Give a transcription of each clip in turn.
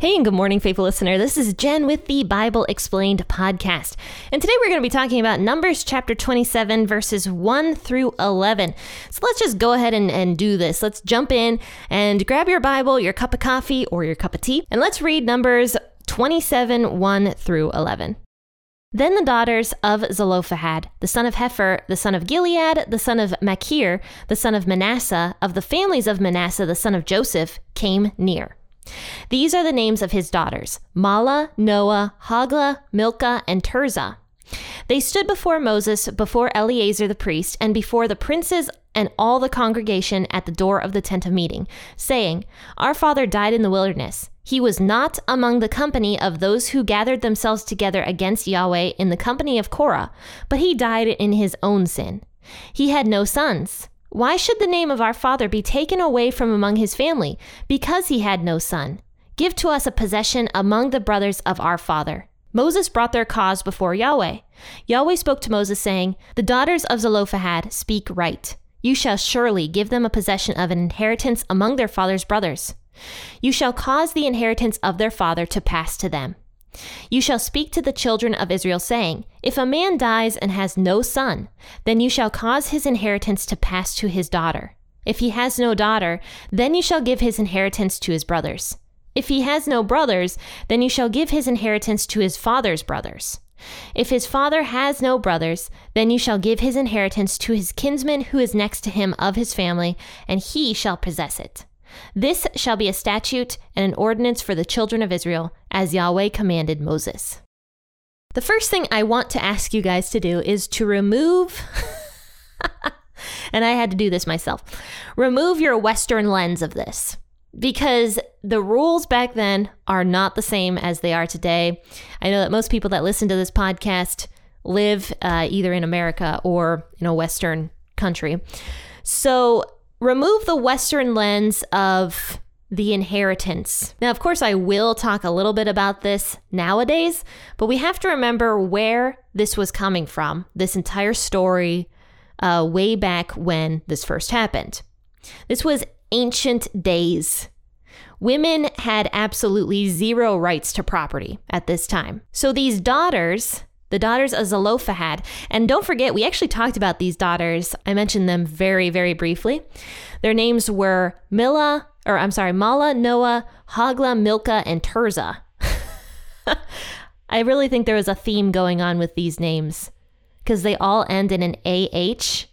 Hey, and good morning, faithful listener. This is Jen with the Bible Explained podcast. And today we're going to be talking about Numbers chapter 27, verses 1 through 11. So let's just go ahead and, and do this. Let's jump in and grab your Bible, your cup of coffee, or your cup of tea, and let's read Numbers 27, 1 through 11. Then the daughters of Zelophehad, the son of Hepher, the son of Gilead, the son of Machir, the son of Manasseh, of the families of Manasseh, the son of Joseph, came near. These are the names of his daughters Mahlah, Noah, Hoglah, Milcah, and Tirzah. They stood before Moses, before Eleazar the priest, and before the princes and all the congregation at the door of the tent of meeting, saying, Our father died in the wilderness. He was not among the company of those who gathered themselves together against Yahweh in the company of Korah, but he died in his own sin. He had no sons. Why should the name of our father be taken away from among his family, because he had no son? Give to us a possession among the brothers of our father. Moses brought their cause before Yahweh. Yahweh spoke to Moses, saying, The daughters of Zelophehad speak right. You shall surely give them a possession of an inheritance among their father's brothers. You shall cause the inheritance of their father to pass to them. You shall speak to the children of Israel, saying, If a man dies and has no son, then you shall cause his inheritance to pass to his daughter. If he has no daughter, then you shall give his inheritance to his brothers. If he has no brothers, then you shall give his inheritance to his father's brothers. If his father has no brothers, then you shall give his inheritance to his kinsman who is next to him of his family, and he shall possess it. This shall be a statute and an ordinance for the children of Israel, as Yahweh commanded Moses. The first thing I want to ask you guys to do is to remove, and I had to do this myself, remove your Western lens of this. Because the rules back then are not the same as they are today. I know that most people that listen to this podcast live uh, either in America or in a Western country. So remove the Western lens of the inheritance. Now, of course, I will talk a little bit about this nowadays, but we have to remember where this was coming from, this entire story, uh, way back when this first happened. This was ancient days. Women had absolutely zero rights to property at this time. So these daughters the daughters of Zelophehad. And don't forget, we actually talked about these daughters. I mentioned them very, very briefly. Their names were Mila, or I'm sorry, Mahlah, Noah, Hoglah, Milcah, and Tirzah. I really think there was a theme going on with these names because they all end in an AH.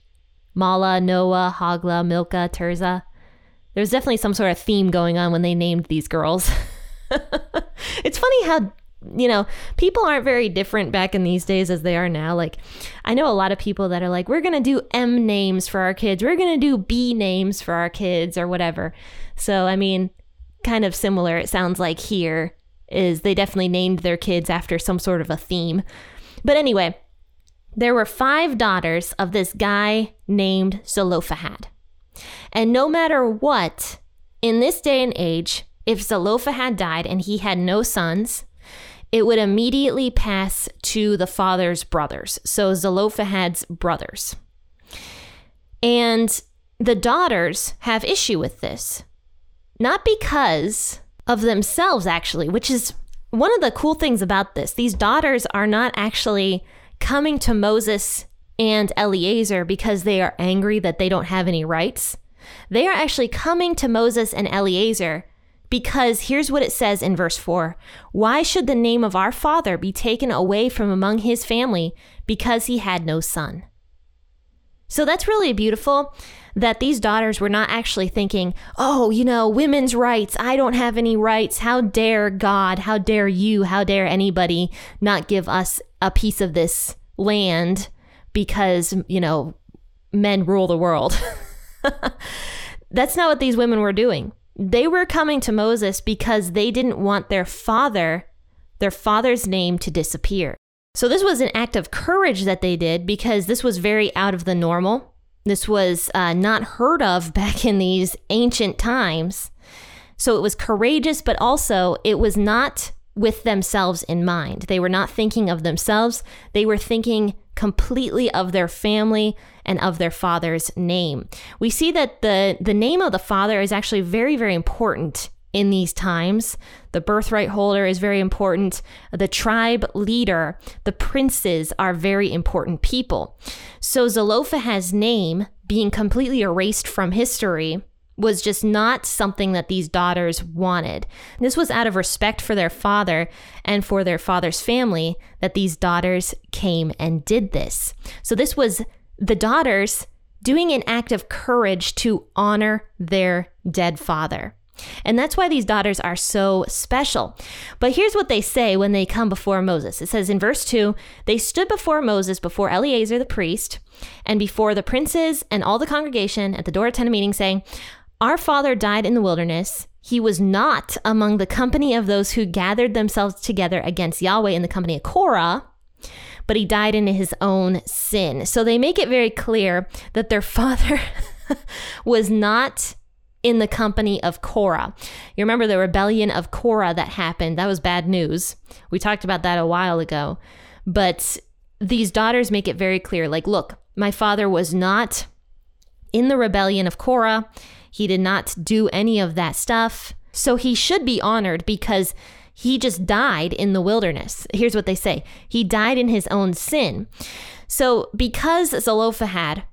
Mahlah, Noah, Hoglah, Milcah, Tirzah. There's definitely some sort of theme going on when they named these girls. it's funny how you know, people aren't very different back in these days as they are now. Like, I know a lot of people that are like, we're going to do M names for our kids, we're going to do B names for our kids, or whatever. So, I mean, kind of similar, it sounds like here is they definitely named their kids after some sort of a theme. But anyway, there were five daughters of this guy named Zelophehad. And no matter what, in this day and age, if Zelophehad died and he had no sons, it would immediately pass to the father's brothers, so Zelophehad's brothers. And the daughters have issue with this. Not because of themselves, actually, which is one of the cool things about this. These daughters are not actually coming to Moses and Eleazar because they are angry that they don't have any rights. They are actually coming to Moses and Eleazar because here's what it says in verse 4 Why should the name of our father be taken away from among his family because he had no son? So that's really beautiful that these daughters were not actually thinking, oh, you know, women's rights. I don't have any rights. How dare God? How dare you? How dare anybody not give us a piece of this land because, you know, men rule the world? that's not what these women were doing. They were coming to Moses because they didn't want their father, their father's name to disappear. So this was an act of courage that they did because this was very out of the normal This was uh, not heard of back in these ancient times. So it was courageous, but also it was not with themselves in mind. They were not thinking of themselves, they were thinking completely of their family and of their father's name. We see that the, the name of the father is actually very, very important in these times. The birthright holder is very important. The tribe leader, the princes are very important people. So Zelophehad's name being completely erased from history was just not something that these daughters wanted. This was out of respect for their father and for their father's family that these daughters came and did this. So this was the daughters doing an act of courage to honor their dead father. And that's why these daughters are so special. But here's what they say when they come before Moses. It says in verse 2 They stood before Moses, before Eleazar the priest, and before the princes and all the congregation at the door of tent meeting, saying, our father died in the wilderness. He was not among the company of those who gathered themselves together against Yahweh in the company of Korah, but he died in his own sin. So they make it very clear that their father was not in the company of Korah. You remember the rebellion of Korah that happened? That was bad news. We talked about that a while ago. But these daughters make it very clear like, look, my father was not in the rebellion of Korah. He did not do any of that stuff. So he should be honored because he just died in the wilderness. Here's what they say He died in his own sin. So because Zelophehad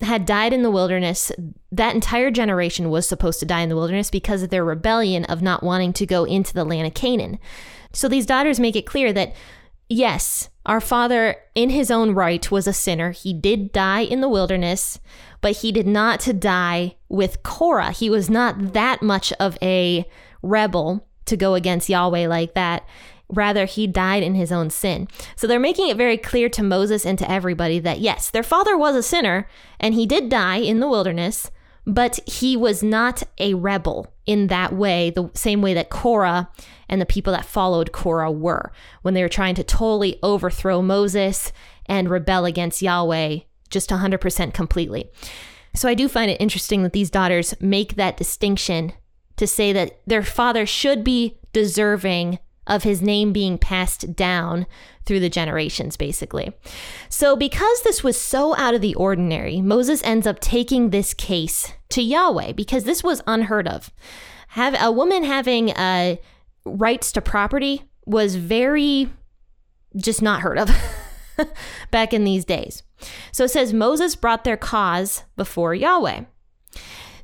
had died in the wilderness, that entire generation was supposed to die in the wilderness because of their rebellion of not wanting to go into the land of Canaan. So these daughters make it clear that yes, our father in his own right was a sinner. He did die in the wilderness, but he did not die with Korah. He was not that much of a rebel to go against Yahweh like that. Rather, he died in his own sin. So they're making it very clear to Moses and to everybody that yes, their father was a sinner and he did die in the wilderness, but he was not a rebel in that way, the same way that Korah and the people that followed Korah were when they were trying to totally overthrow Moses and rebel against Yahweh just 100% completely. So I do find it interesting that these daughters make that distinction to say that their father should be deserving of his name being passed down through the generations, basically. So, because this was so out of the ordinary, Moses ends up taking this case to Yahweh because this was unheard of. Have a woman having uh, rights to property was very just not heard of back in these days. So it says Moses brought their cause before Yahweh.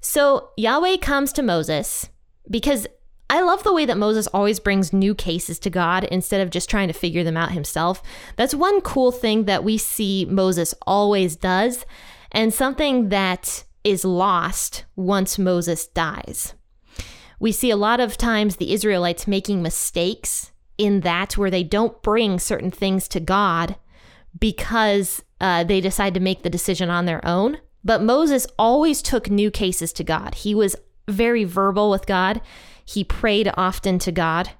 So Yahweh comes to Moses because I love the way that Moses always brings new cases to God instead of just trying to figure them out himself. That's one cool thing that we see Moses always does, and something that is lost once Moses dies. We see a lot of times the Israelites making mistakes in that where they don't bring certain things to God because uh, they decide to make the decision on their own. But Moses always took new cases to God. He was very verbal with God. He prayed often to God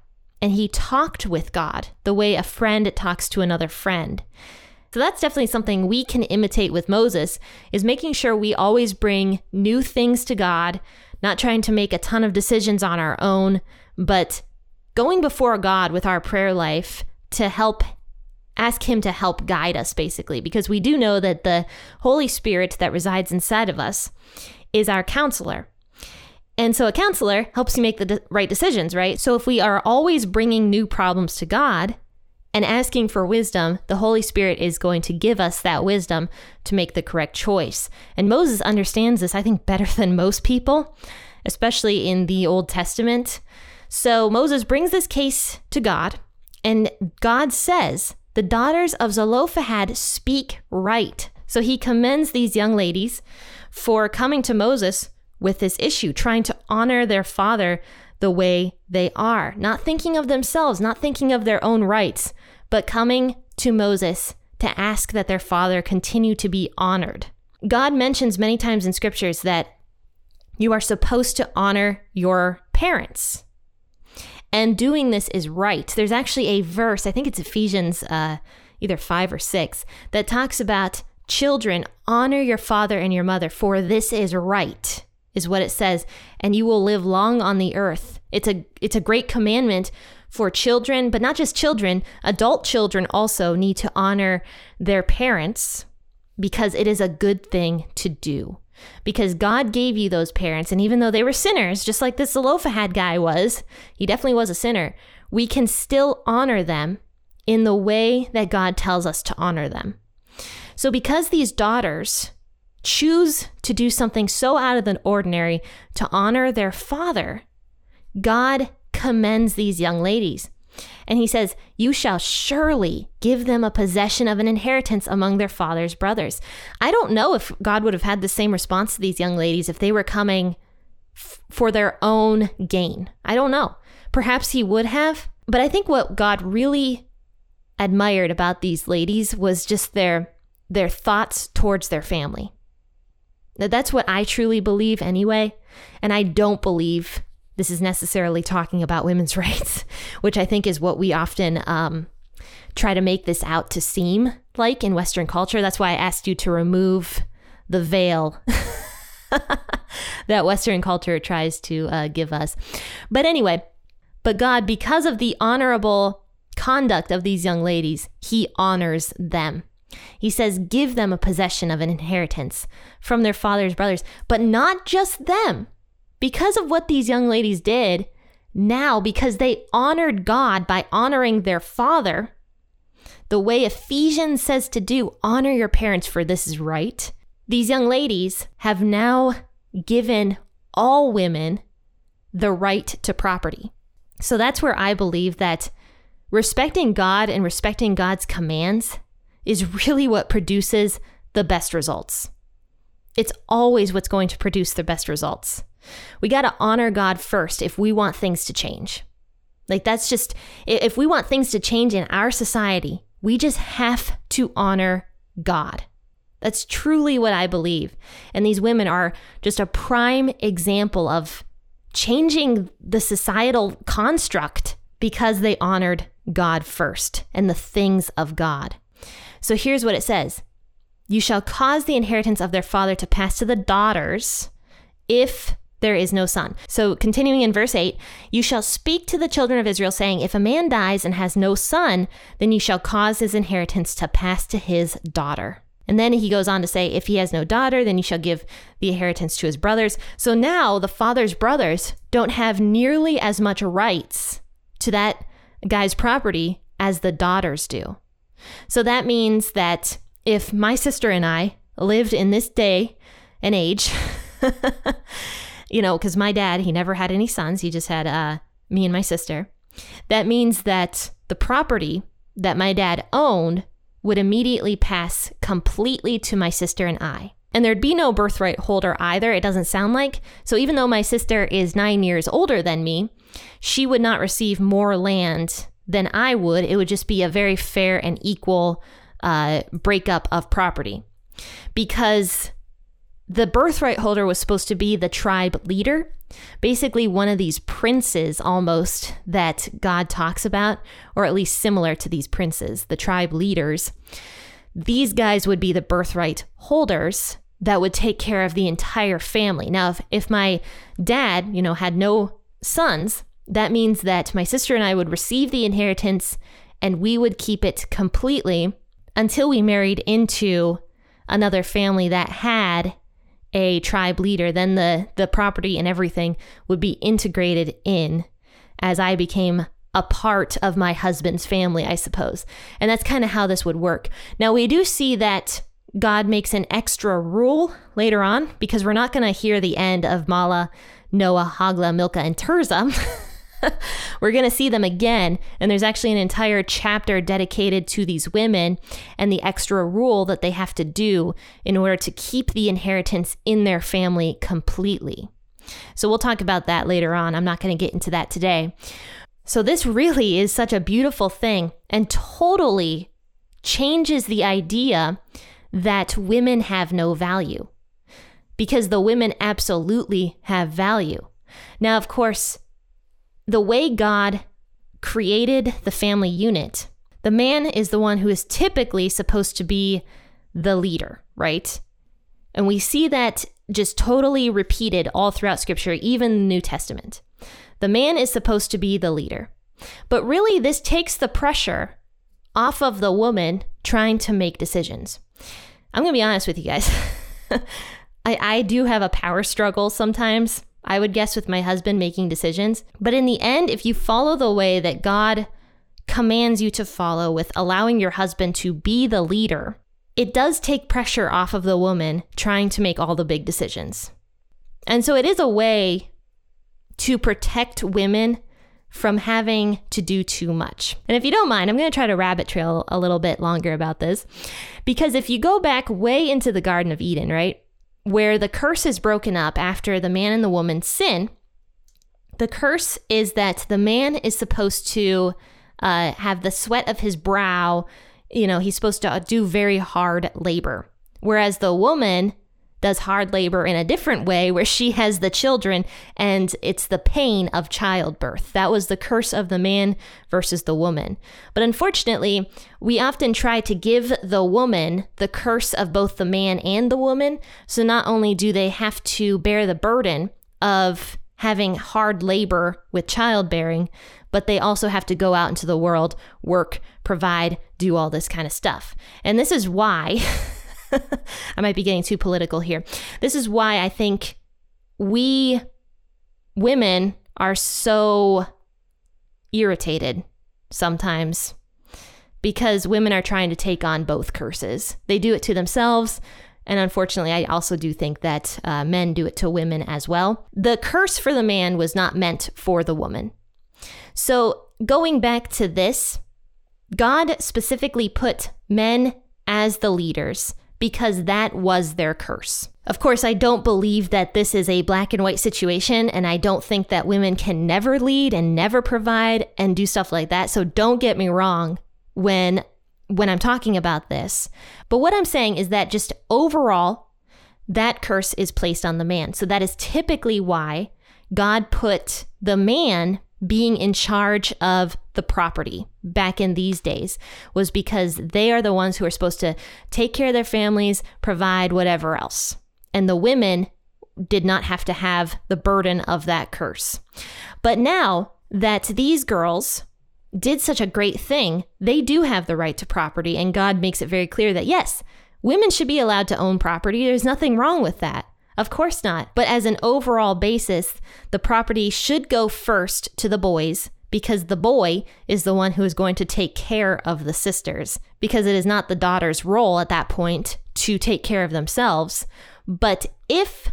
and he talked with God the way a friend talks to another friend. So that's definitely something we can imitate with Moses is making sure we always bring new things to God, not trying to make a ton of decisions on our own, but going before God with our prayer life to help ask him to help guide us basically because we do know that the Holy Spirit that resides inside of us is our counselor. And so a counselor helps you make the de- right decisions, right? So if we are always bringing new problems to God and asking for wisdom, the Holy Spirit is going to give us that wisdom to make the correct choice. And Moses understands this, I think, better than most people, especially in the Old Testament. So Moses brings this case to God, and God says, The daughters of Zelophehad speak right. So he commends these young ladies for coming to Moses with this issue, trying to honor their father the way they are, not thinking of themselves, not thinking of their own rights, but coming to Moses to ask that their father continue to be honored. God mentions many times in scriptures that you are supposed to honor your parents. And doing this is right. There's actually a verse, I think it's Ephesians uh, either 5 or 6, that talks about children honor your father and your mother, for this is right, is what it says, and you will live long on the earth. It's a it's a great commandment for children, but not just children, adult children also need to honor their parents because it is a good thing to do. Because God gave you those parents, and even though they were sinners, just like this Zelophehad guy was, he definitely was a sinner, we can still honor them in the way that God tells us to honor them. So, because these daughters choose to do something so out of the ordinary to honor their father, God commends these young ladies. And he says, You shall surely give them a possession of an inheritance among their father's brothers. I don't know if God would have had the same response to these young ladies if they were coming f- for their own gain. I don't know. Perhaps he would have. But I think what God really admired about these ladies was just their their thoughts towards their family. Now, that's what I truly believe anyway, and I don't believe this is necessarily talking about women's rights, which I think is what we often um, try to make this out to seem like in Western culture. That's why I asked you to remove the veil that Western culture tries to uh, give us. But anyway, but God, because of the honorable conduct of these young ladies, He honors them. He says, Give them a possession of an inheritance from their father's brothers, but not just them because of what these young ladies did, now because they honored God by honoring their father, the way Ephesians says to do, honor your parents for this is right. These young ladies have now given all women the right to property. So that's where I believe that respecting God and respecting God's commands is really what produces the best results. It's always what's going to produce the best results. We got to honor God first if we want things to change. Like, that's just, if we want things to change in our society, we just have to honor God. That's truly what I believe. And these women are just a prime example of changing the societal construct because they honored God first and the things of God. So here's what it says You shall cause the inheritance of their father to pass to the daughters if there is no son. So, continuing in verse 8, you shall speak to the children of Israel, saying, If a man dies and has no son, then you shall cause his inheritance to pass to his daughter. And then he goes on to say, If he has no daughter, then you shall give the inheritance to his brothers. So now the father's brothers don't have nearly as much rights to that guy's property as the daughters do. So that means that if my sister and I lived in this day and age, you know, because my dad, he never had any sons. He just had uh, me and my sister. That means that the property that my dad owned would immediately pass completely to my sister and I. And there'd be no birthright holder either, it doesn't sound like. So even though my sister is nine years older than me, she would not receive more land than I would. It would just be a very fair and equal uh, breakup of property. Because the birthright holder was supposed to be the tribe leader, basically one of these princes almost that God talks about, or at least similar to these princes, the tribe leaders. These guys would be the birthright holders that would take care of the entire family. Now, if, if my dad, you know, had no sons, that means that my sister and I would receive the inheritance and we would keep it completely until we married into another family that had a tribe leader, then the the property and everything would be integrated in as I became a part of my husband's family, I suppose. And that's kind of how this would work. Now we do see that God makes an extra rule later on because we're not going to hear the end of Mahlah, Noah, Hoglah, Milcah, and Tirzah. we're going to see them again. And there's actually an entire chapter dedicated to these women and the extra rule that they have to do in order to keep the inheritance in their family completely. So we'll talk about that later on. I'm not going to get into that today. So, this really is such a beautiful thing and totally changes the idea that women have no value because the women absolutely have value. Now, of course, the way God created the family unit, the man is the one who is typically supposed to be the leader, right? And we see that just totally repeated all throughout Scripture, even the New Testament. The man is supposed to be the leader. But really, this takes the pressure off of the woman trying to make decisions. I'm going to be honest with you guys. I, I do have a power struggle sometimes, I would guess, with my husband making decisions. But in the end, if you follow the way that God commands you to follow with allowing your husband to be the leader, it does take pressure off of the woman trying to make all the big decisions. And so it is a way to protect women from having to do too much. And if you don't mind, I'm going to try to rabbit trail a little bit longer about this. Because if you go back way into the Garden of Eden, right, where the curse is broken up after the man and the woman sin, the curse is that the man is supposed to uh, have the sweat of his brow. You know, he's supposed to do very hard labor. Whereas the woman does hard labor in a different way where she has the children and it's the pain of childbirth. That was the curse of the man versus the woman. But unfortunately, we often try to give the woman the curse of both the man and the woman. So not only do they have to bear the burden of having hard labor with childbearing, but they also have to go out into the world, work, provide, do all this kind of stuff. And this is why. I might be getting too political here. This is why I think we women are so irritated sometimes because women are trying to take on both curses. They do it to themselves. And unfortunately, I also do think that uh, men do it to women as well. The curse for the man was not meant for the woman. So, going back to this, God specifically put men as the leaders because that was their curse. Of course, I don't believe that this is a black and white situation, and I don't think that women can never lead and never provide and do stuff like that. So don't get me wrong when when I'm talking about this. But what I'm saying is that just overall, that curse is placed on the man. So that is typically why God put the man being in charge of the property back in these days was because they are the ones who are supposed to take care of their families, provide whatever else. And the women did not have to have the burden of that curse. But now that these girls did such a great thing, they do have the right to property. And God makes it very clear that yes, women should be allowed to own property. There's nothing wrong with that. Of course not. But as an overall basis, the property should go first to the boys because the boy is the one who is going to take care of the sisters because it is not the daughter's role at that point to take care of themselves. But if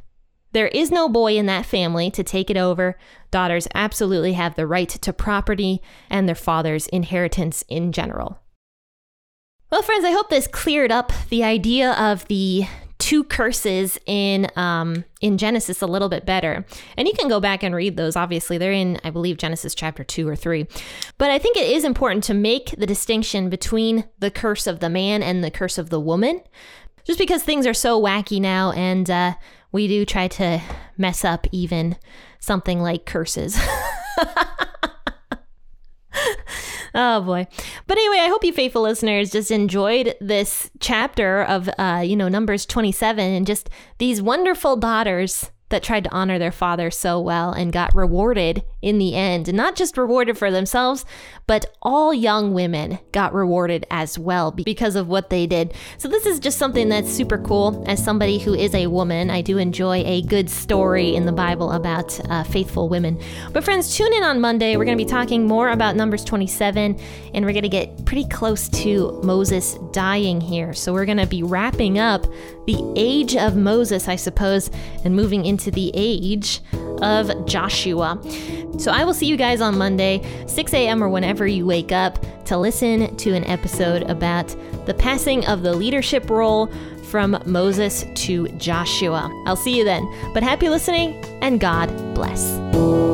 there is no boy in that family to take it over, daughters absolutely have the right to property and their father's inheritance in general. Well, friends, I hope this cleared up the idea of the two curses in um, in Genesis a little bit better. And you can go back and read those. Obviously, they're in I believe Genesis chapter two or three. But I think it is important to make the distinction between the curse of the man and the curse of the woman, just because things are so wacky now, and uh, we do try to mess up even something like curses. oh boy. But anyway, I hope you faithful listeners just enjoyed this chapter of uh, you know, Numbers 27 and just these wonderful daughters that tried to honor their father so well and got rewarded in the end. And not just rewarded for themselves, but all young women got rewarded as well because of what they did. So, this is just something that's super cool. As somebody who is a woman, I do enjoy a good story in the Bible about uh, faithful women. But, friends, tune in on Monday. We're going to be talking more about Numbers 27, and we're going to get pretty close to Moses dying here. So, we're going to be wrapping up the age of Moses, I suppose, and moving into the age of Joshua. So I will see you guys on Monday, 6 a.m. or whenever you wake up, to listen to an episode about the passing of the leadership role from Moses to Joshua. I'll see you then. But happy listening and God bless.